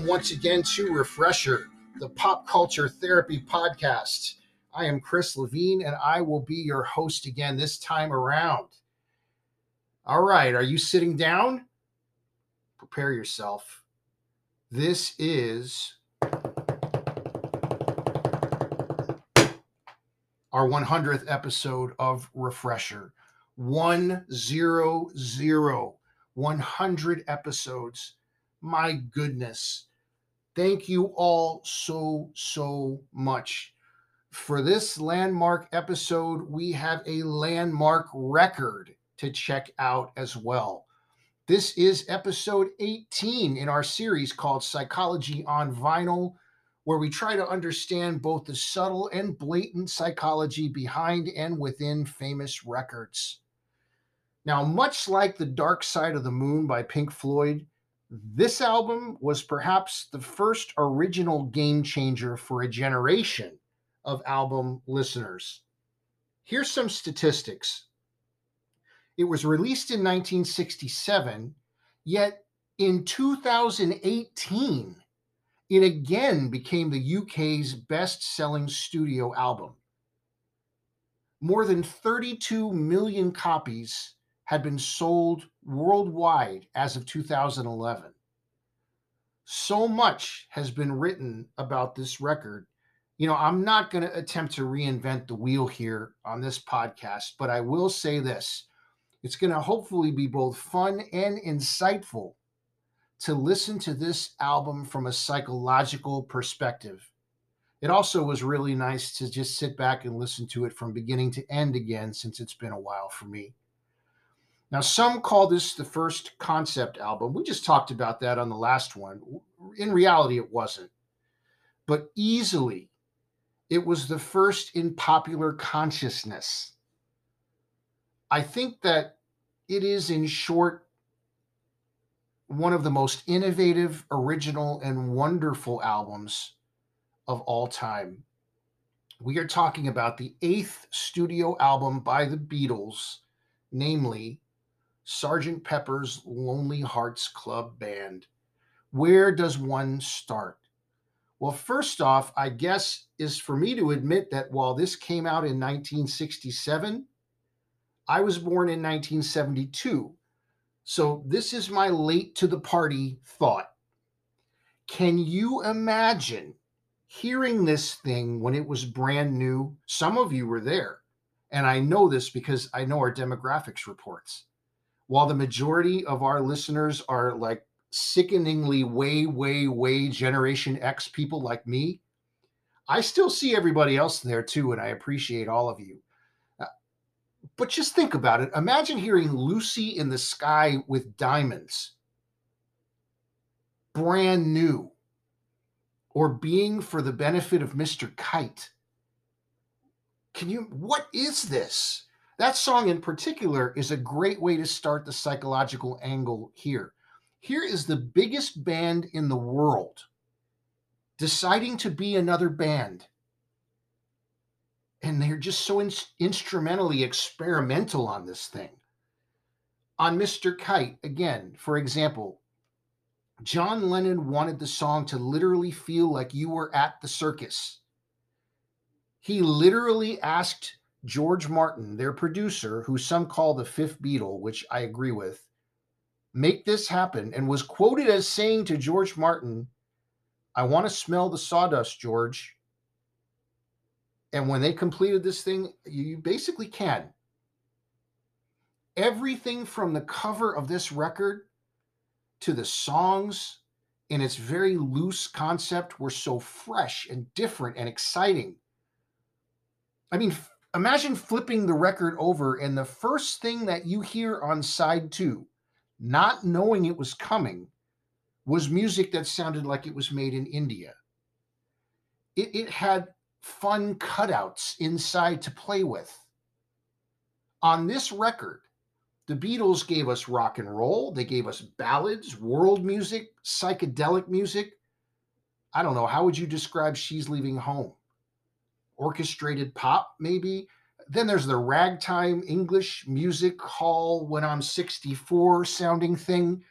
welcome once again to Refresher, the pop culture therapy podcast. I am Chris Levine, and I will be your host again this time around. All right, are you sitting down? Prepare yourself. This is our 100th episode of Refresher. 100, 100 episodes. My goodness. Thank you all so, so much. For this landmark episode, we have a landmark record to check out as well. This is episode 18 in our series called Psychology on Vinyl, where we try to understand both the subtle and blatant psychology behind and within famous records. Now, much like The Dark Side of the Moon by Pink Floyd, this album was perhaps the first original game changer for a generation of album listeners. Here's some statistics. It was released in 1967, yet in 2018, it again became the UK's best selling studio album. More than 32 million copies had been sold worldwide as of 2011. So much has been written about this record. You know, I'm not going to attempt to reinvent the wheel here on this podcast, but I will say this it's going to hopefully be both fun and insightful to listen to this album from a psychological perspective. It also was really nice to just sit back and listen to it from beginning to end again since it's been a while for me. Now, some call this the first concept album. We just talked about that on the last one. In reality, it wasn't. But easily, it was the first in popular consciousness. I think that it is, in short, one of the most innovative, original, and wonderful albums of all time. We are talking about the eighth studio album by the Beatles, namely Sgt. Pepper's Lonely Hearts Club Band. Where does one start? Well, first off, I guess is for me to admit that while this came out in 1967, I was born in 1972. So this is my late to the party thought. Can you imagine hearing this thing when it was brand new? Some of you were there. And I know this because I know our demographics reports. While the majority of our listeners are like sickeningly way, way, way Generation X people like me, I still see everybody else there too. And I appreciate all of you. Uh, but just think about it. Imagine hearing Lucy in the Sky with Diamonds, brand new, or being for the benefit of Mr. Kite. Can you, what is this? That song in particular is a great way to start the psychological angle here. Here is the biggest band in the world deciding to be another band and they're just so in- instrumentally experimental on this thing. On Mr. Kite, again, for example, John Lennon wanted the song to literally feel like you were at the circus. He literally asked George Martin, their producer, who some call the fifth Beatle, which I agree with, make this happen, and was quoted as saying to George Martin, I want to smell the sawdust, George. And when they completed this thing, you basically can. Everything from the cover of this record to the songs in its very loose concept were so fresh and different and exciting. I mean, imagine flipping the record over and the first thing that you hear on side two, not knowing it was coming, was music that sounded like it was made in India. It, it had fun cutouts inside to play with. On this record, the Beatles gave us rock and roll, they gave us ballads, world music, psychedelic music. I don't know, how would you describe She's Leaving Home? Orchestrated pop, maybe. Then there's the ragtime English music hall when I'm 64 sounding thing.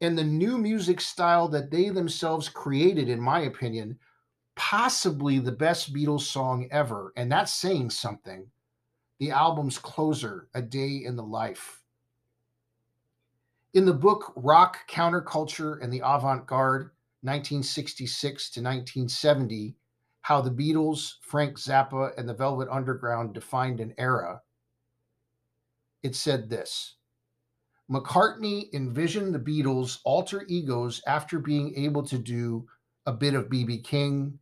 And the new music style that they themselves created, in my opinion, possibly the best Beatles song ever. And that's saying something. The album's closer, A Day in the Life. In the book Rock Counterculture and the Avant Garde, 1966 to 1970, How the Beatles, Frank Zappa, and the Velvet Underground Defined an Era, it said this McCartney envisioned the Beatles' alter egos after being able to do a bit of B.B. King,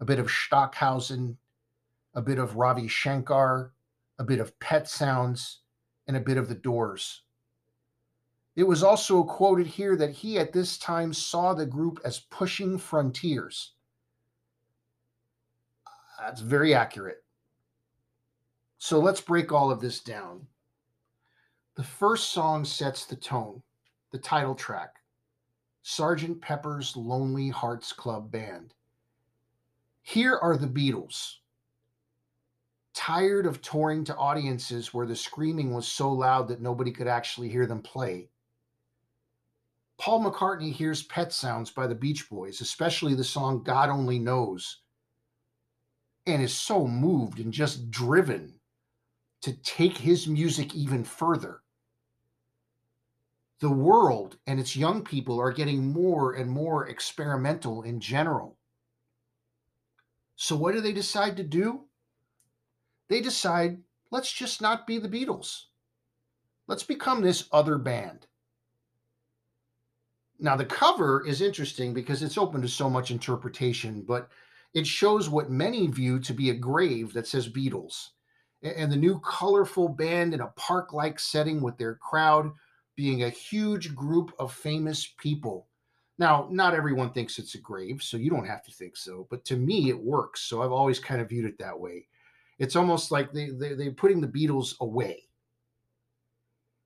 a bit of Stockhausen, a bit of Ravi Shankar, a bit of Pet Sounds, and a bit of The Doors. It was also quoted here that he at this time saw the group as pushing frontiers. That's very accurate. So let's break all of this down. The first song sets the tone, the title track Sergeant Pepper's Lonely Hearts Club Band. Here are the Beatles. Tired of touring to audiences where the screaming was so loud that nobody could actually hear them play Paul McCartney hears Pet Sounds by the Beach Boys, especially the song God Only Knows, and is so moved and just driven to take his music even further. The world and its young people are getting more and more experimental in general. So, what do they decide to do? They decide, let's just not be the Beatles. Let's become this other band. Now, the cover is interesting because it's open to so much interpretation, but it shows what many view to be a grave that says Beatles. And the new colorful band in a park like setting with their crowd being a huge group of famous people. Now, not everyone thinks it's a grave, so you don't have to think so, but to me, it works. So I've always kind of viewed it that way. It's almost like they, they, they're putting the Beatles away.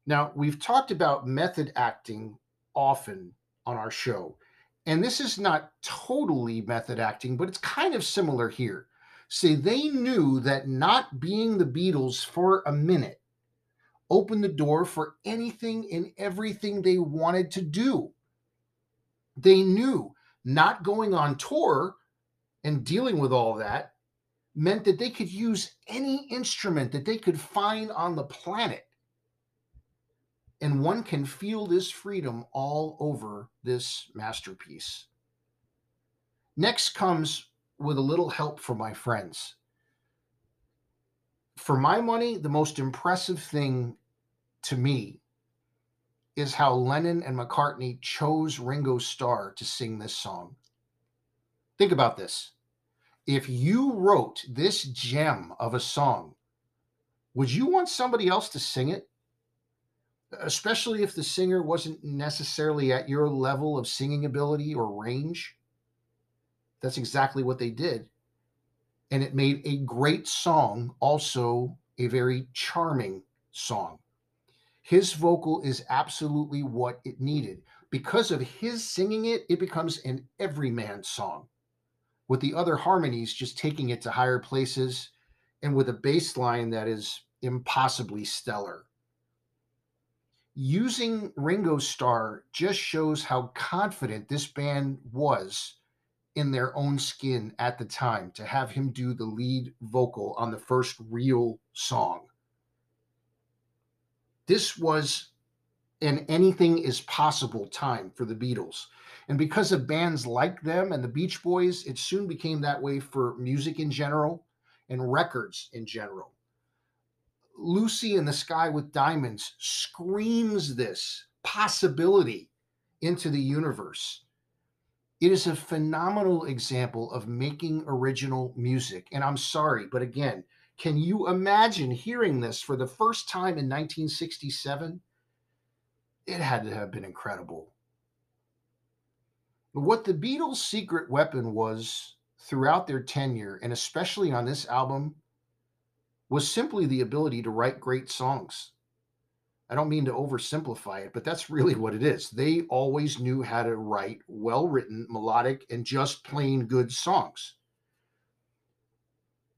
Now, we've talked about method acting often on our show. And this is not totally method acting, but it's kind of similar here. See, they knew that not being the Beatles for a minute opened the door for anything and everything they wanted to do. They knew not going on tour and dealing with all that meant that they could use any instrument that they could find on the planet and one can feel this freedom all over this masterpiece. Next comes with a little help from my friends. For my money, the most impressive thing to me is how Lennon and McCartney chose Ringo Starr to sing this song. Think about this. If you wrote this gem of a song, would you want somebody else to sing it? Especially if the singer wasn't necessarily at your level of singing ability or range. That's exactly what they did. And it made a great song, also a very charming song. His vocal is absolutely what it needed. Because of his singing it, it becomes an everyman song, with the other harmonies just taking it to higher places and with a bass line that is impossibly stellar using Ringo Starr just shows how confident this band was in their own skin at the time to have him do the lead vocal on the first real song. This was an anything is possible time for the Beatles. And because of bands like them and the Beach Boys, it soon became that way for music in general and records in general. Lucy in the Sky with Diamonds screams this possibility into the universe. It is a phenomenal example of making original music. And I'm sorry, but again, can you imagine hearing this for the first time in 1967? It had to have been incredible. What the Beatles' secret weapon was throughout their tenure, and especially on this album, was simply the ability to write great songs. I don't mean to oversimplify it, but that's really what it is. They always knew how to write well written, melodic, and just plain good songs.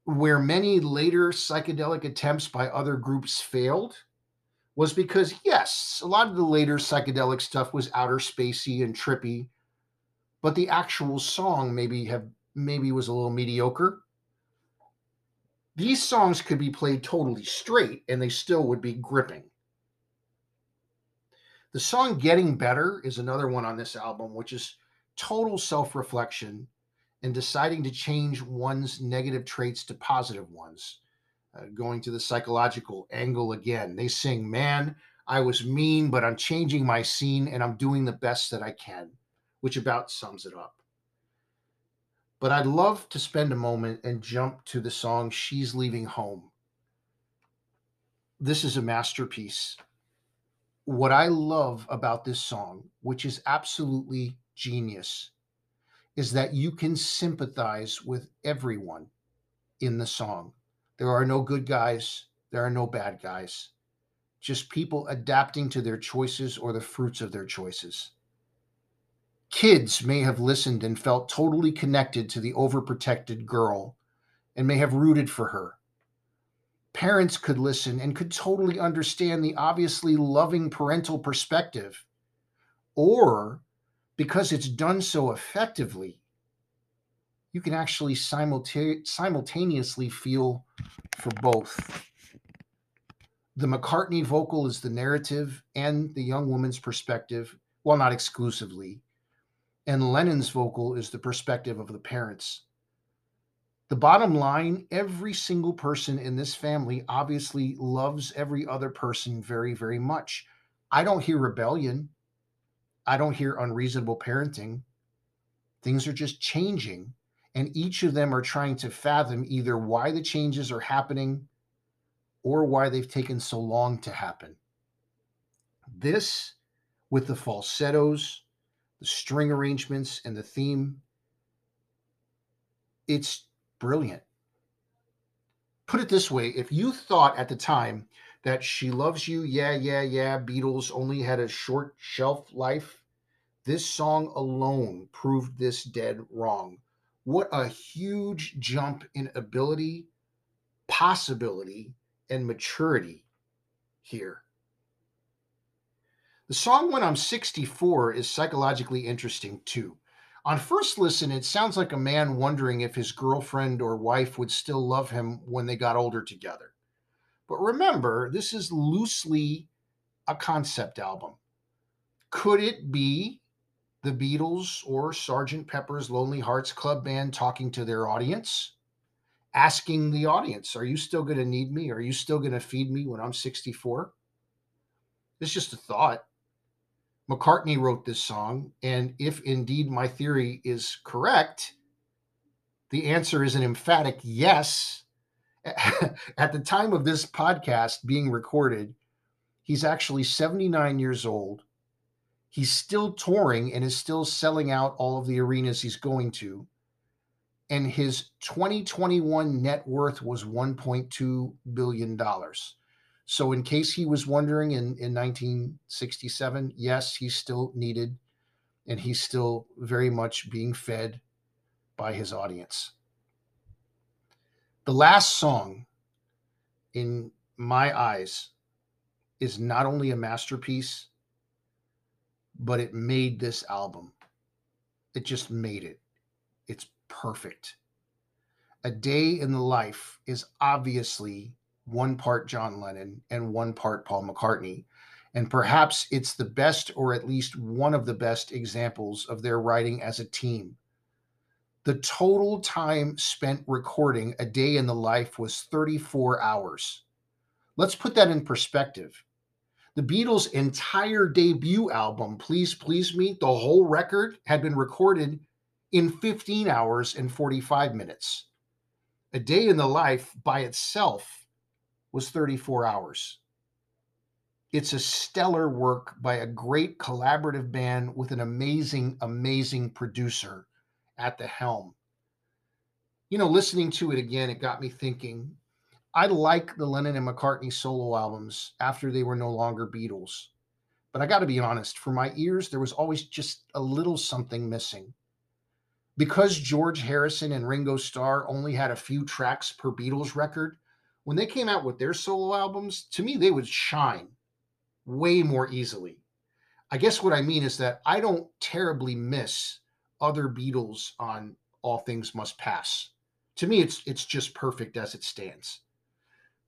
where many later psychedelic attempts by other groups failed was because, yes, a lot of the later psychedelic stuff was outer spacey and trippy, but the actual song maybe have maybe was a little mediocre. These songs could be played totally straight and they still would be gripping. The song Getting Better is another one on this album, which is total self reflection and deciding to change one's negative traits to positive ones. Uh, going to the psychological angle again, they sing, Man, I was mean, but I'm changing my scene and I'm doing the best that I can, which about sums it up. But I'd love to spend a moment and jump to the song She's Leaving Home. This is a masterpiece. What I love about this song, which is absolutely genius, is that you can sympathize with everyone in the song. There are no good guys, there are no bad guys, just people adapting to their choices or the fruits of their choices. Kids may have listened and felt totally connected to the overprotected girl and may have rooted for her. Parents could listen and could totally understand the obviously loving parental perspective. Or because it's done so effectively, you can actually simultaneously feel for both. The McCartney vocal is the narrative and the young woman's perspective, well, not exclusively and Lennon's vocal is the perspective of the parents. The bottom line every single person in this family obviously loves every other person very, very much. I don't hear rebellion. I don't hear unreasonable parenting. Things are just changing, and each of them are trying to fathom either why the changes are happening or why they've taken so long to happen. This, with the falsettos, the string arrangements and the theme. It's brilliant. Put it this way if you thought at the time that She Loves You, Yeah, Yeah, Yeah, Beatles only had a short shelf life, this song alone proved this dead wrong. What a huge jump in ability, possibility, and maturity here. The song When I'm 64 is psychologically interesting too. On first listen, it sounds like a man wondering if his girlfriend or wife would still love him when they got older together. But remember, this is loosely a concept album. Could it be the Beatles or Sgt. Pepper's Lonely Hearts Club Band talking to their audience? Asking the audience, Are you still going to need me? Are you still going to feed me when I'm 64? It's just a thought. McCartney wrote this song. And if indeed my theory is correct, the answer is an emphatic yes. At the time of this podcast being recorded, he's actually 79 years old. He's still touring and is still selling out all of the arenas he's going to. And his 2021 net worth was $1.2 billion. So, in case he was wondering in, in 1967, yes, he's still needed and he's still very much being fed by his audience. The last song, in my eyes, is not only a masterpiece, but it made this album. It just made it. It's perfect. A Day in the Life is obviously one part John Lennon and one part Paul McCartney. And perhaps it's the best, or at least one of the best examples of their writing as a team. The total time spent recording a day in the life was 34 hours. Let's put that in perspective. The Beatles' entire debut album, Please Please Me, the whole record had been recorded in 15 hours and 45 minutes. A day in the life by itself was 34 hours. It's a stellar work by a great collaborative band with an amazing, amazing producer at the helm. You know, listening to it again, it got me thinking. I like the Lennon and McCartney solo albums after they were no longer Beatles. But I got to be honest, for my ears, there was always just a little something missing. because George Harrison and Ringo Starr only had a few tracks per Beatles record, when they came out with their solo albums, to me, they would shine way more easily. I guess what I mean is that I don't terribly miss other Beatles on All Things Must Pass. To me, it's it's just perfect as it stands.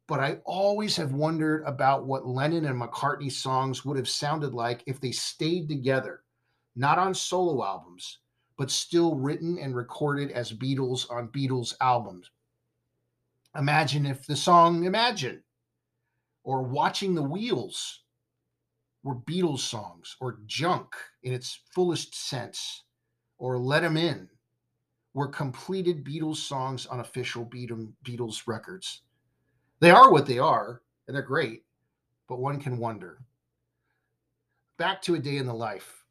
But I always have wondered about what Lennon and McCartney songs would have sounded like if they stayed together, not on solo albums, but still written and recorded as Beatles on Beatles albums. Imagine if the song Imagine or Watching the Wheels were Beatles songs, or Junk in its fullest sense, or Let 'em In were completed Beatles songs on official Beatles records. They are what they are, and they're great, but one can wonder. Back to a day in the life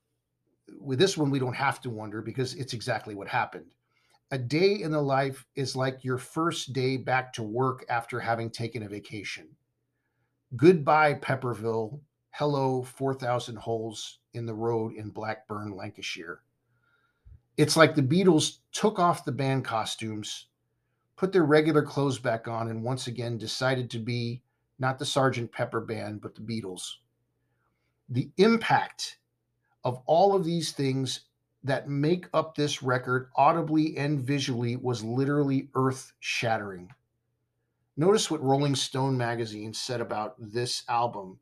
with this one, we don't have to wonder because it's exactly what happened. A day in the life is like your first day back to work after having taken a vacation. Goodbye, Pepperville. Hello, 4,000 holes in the road in Blackburn, Lancashire. It's like the Beatles took off the band costumes, put their regular clothes back on, and once again decided to be not the Sgt. Pepper band, but the Beatles. The impact of all of these things that make up this record audibly and visually was literally earth shattering. Notice what Rolling Stone magazine said about this album.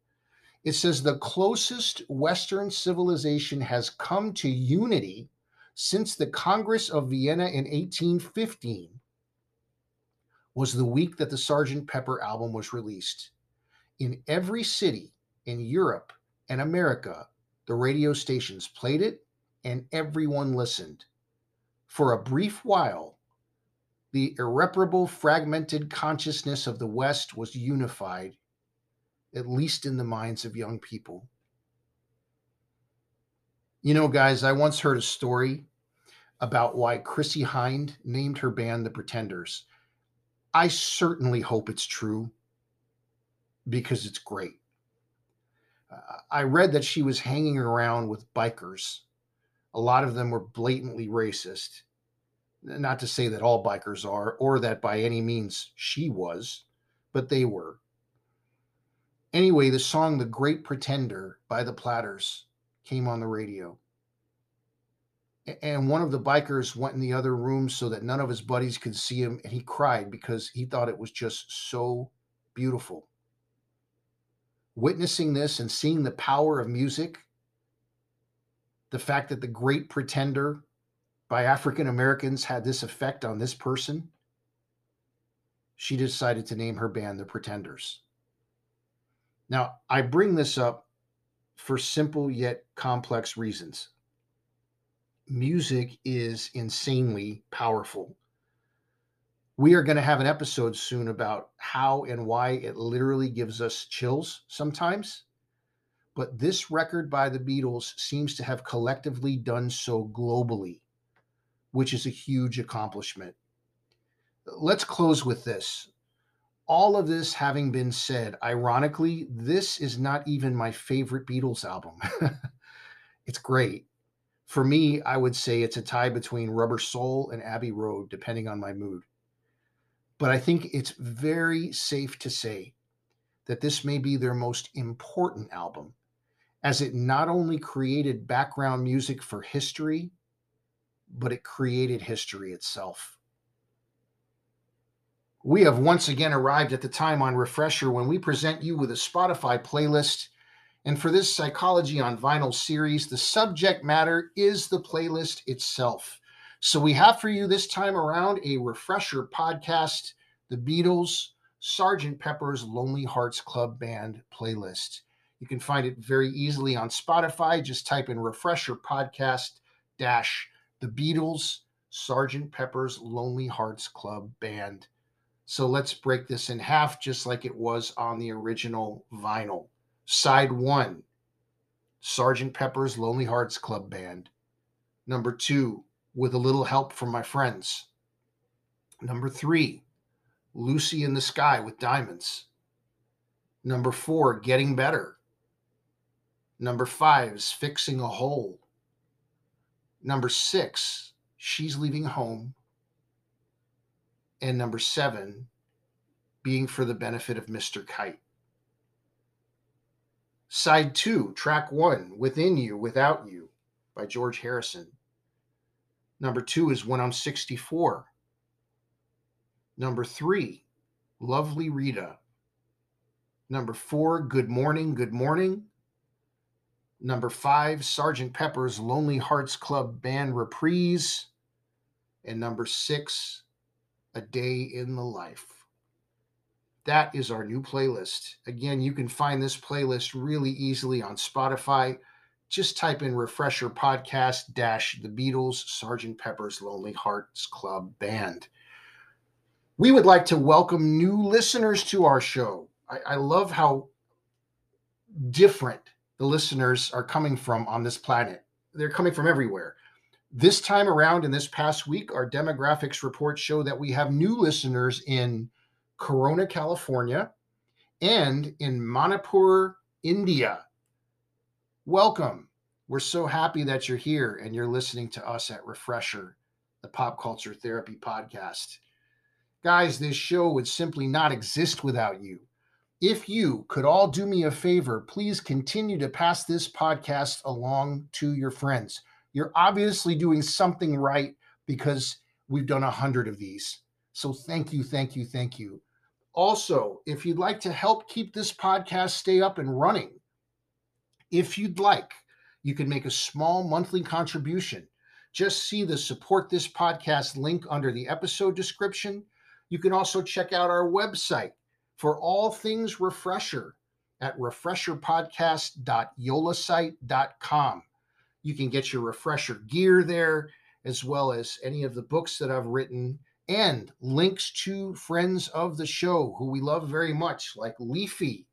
It says the closest Western civilization has come to unity since the Congress of Vienna in 1815 was the week that the Sgt. Pepper album was released. In every city in Europe and America, the radio stations played it and everyone listened. For a brief while, the irreparable fragmented consciousness of the West was unified, at least in the minds of young people. You know, guys, I once heard a story about why Chrissie Hynde named her band the Pretenders. I certainly hope it's true because it's great. Uh, I read that she was hanging around with bikers. A lot of them were blatantly racist. Not to say that all bikers are, or that by any means she was, but they were. Anyway, the song The Great Pretender by the Platters came on the radio. And one of the bikers went in the other room so that none of his buddies could see him, and he cried because he thought it was just so beautiful witnessing this and seeing the power of music, the fact that the great pretender by African Americans had this effect on this person, she decided to name her band the Pretenders. Now, I bring this up for simple yet complex reasons. Music is insanely powerful we are going to have an episode soon about how and why it literally gives us chills sometimes. But this record by the Beatles seems to have collectively done so globally, which is a huge accomplishment. Let's close with this. All of this having been said, ironically, this is not even my favorite Beatles album. it's great. For me, I would say it's a tie between Rubber Soul and Abbey Road, depending on my mood. But I think it's very safe to say that this may be their most important album, as it not only created background music for history, but it created history itself. We have once again arrived at the time on Refresher when we present you with a Spotify playlist. And for this Psychology on Vinyl series, the subject matter is the playlist itself. So we have for you this time around a refresher podcast, The Beatles, Sgt. Pepper's Lonely Hearts Club Band playlist. You can find it very easily on Spotify. Just type in refresher podcast dash The Beatles, Sgt. Pepper's Lonely Hearts Club Band. So let's break this in half, just like it was on the original vinyl. Side one, Sgt. Pepper's Lonely Hearts Club Band. Number two, with a little help from my friends. Number three, Lucy in the Sky with Diamonds. Number four, Getting Better. Number five is Fixing a Hole. Number six, she's leaving home. And number seven, being for the benefit of Mr. Kite. Side two, track one, Within You, Without You by George Harrison. Number two is When I'm 64. Number three, Lovely Rita. Number four, Good Morning, Good Morning. Number five, Sergeant Pepper's Lonely Hearts Club Band Reprise. And number six, A Day in the Life. That is our new playlist. Again, you can find this playlist really easily on Spotify. Just type in Refresher Podcast dash The Beatles, Sergeant Pepper's Lonely Hearts Club Band. We would like to welcome new listeners to our show. I, I love how different the listeners are coming from on this planet. They're coming from everywhere. This time around, in this past week, our demographics reports show that we have new listeners in Corona, California, and in Manipur, India. Welcome. We're so happy that you're here and you're listening to us at Refresher, the Pop Culture Therapy Podcast. Guys, this show would simply not exist without you. If you could all do me a favor, please continue to pass this podcast along to your friends. You're obviously doing something right because we've done a hundred of these. So thank you, thank you, thank you. Also, if you'd like to help keep this podcast stay up and running, if you'd like, you can make a small monthly contribution. Just see the support this podcast link under the episode description. You can also check out our website, for all things refresher at refresherpodcast.yolasite.com. You can get your refresher gear there, as well as any of the books that I've written and links to friends of the show who we love very much, like Leafy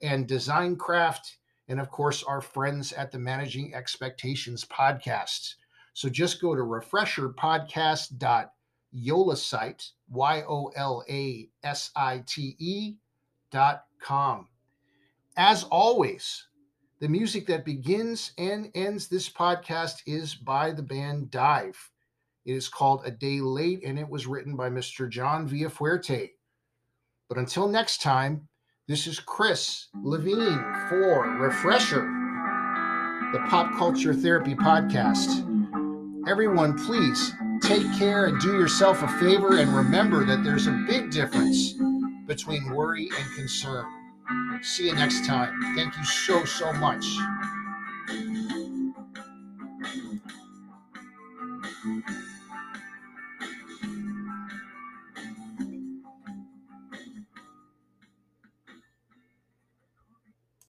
and Designcraft, and of course, our friends at the Managing Expectations podcast. So just go to refresherpodcast.com yolasite, Y O L A S I T E dot com. As always, the music that begins and ends this podcast is by the band Dive. It is called A Day Late and it was written by Mr. John Villafuerte. But until next time, this is Chris Levine for Refresher, the Pop Culture Therapy Podcast. Everyone, please take care and do yourself a favor and remember that there's a big difference between worry and concern. See you next time. Thank you so, so much.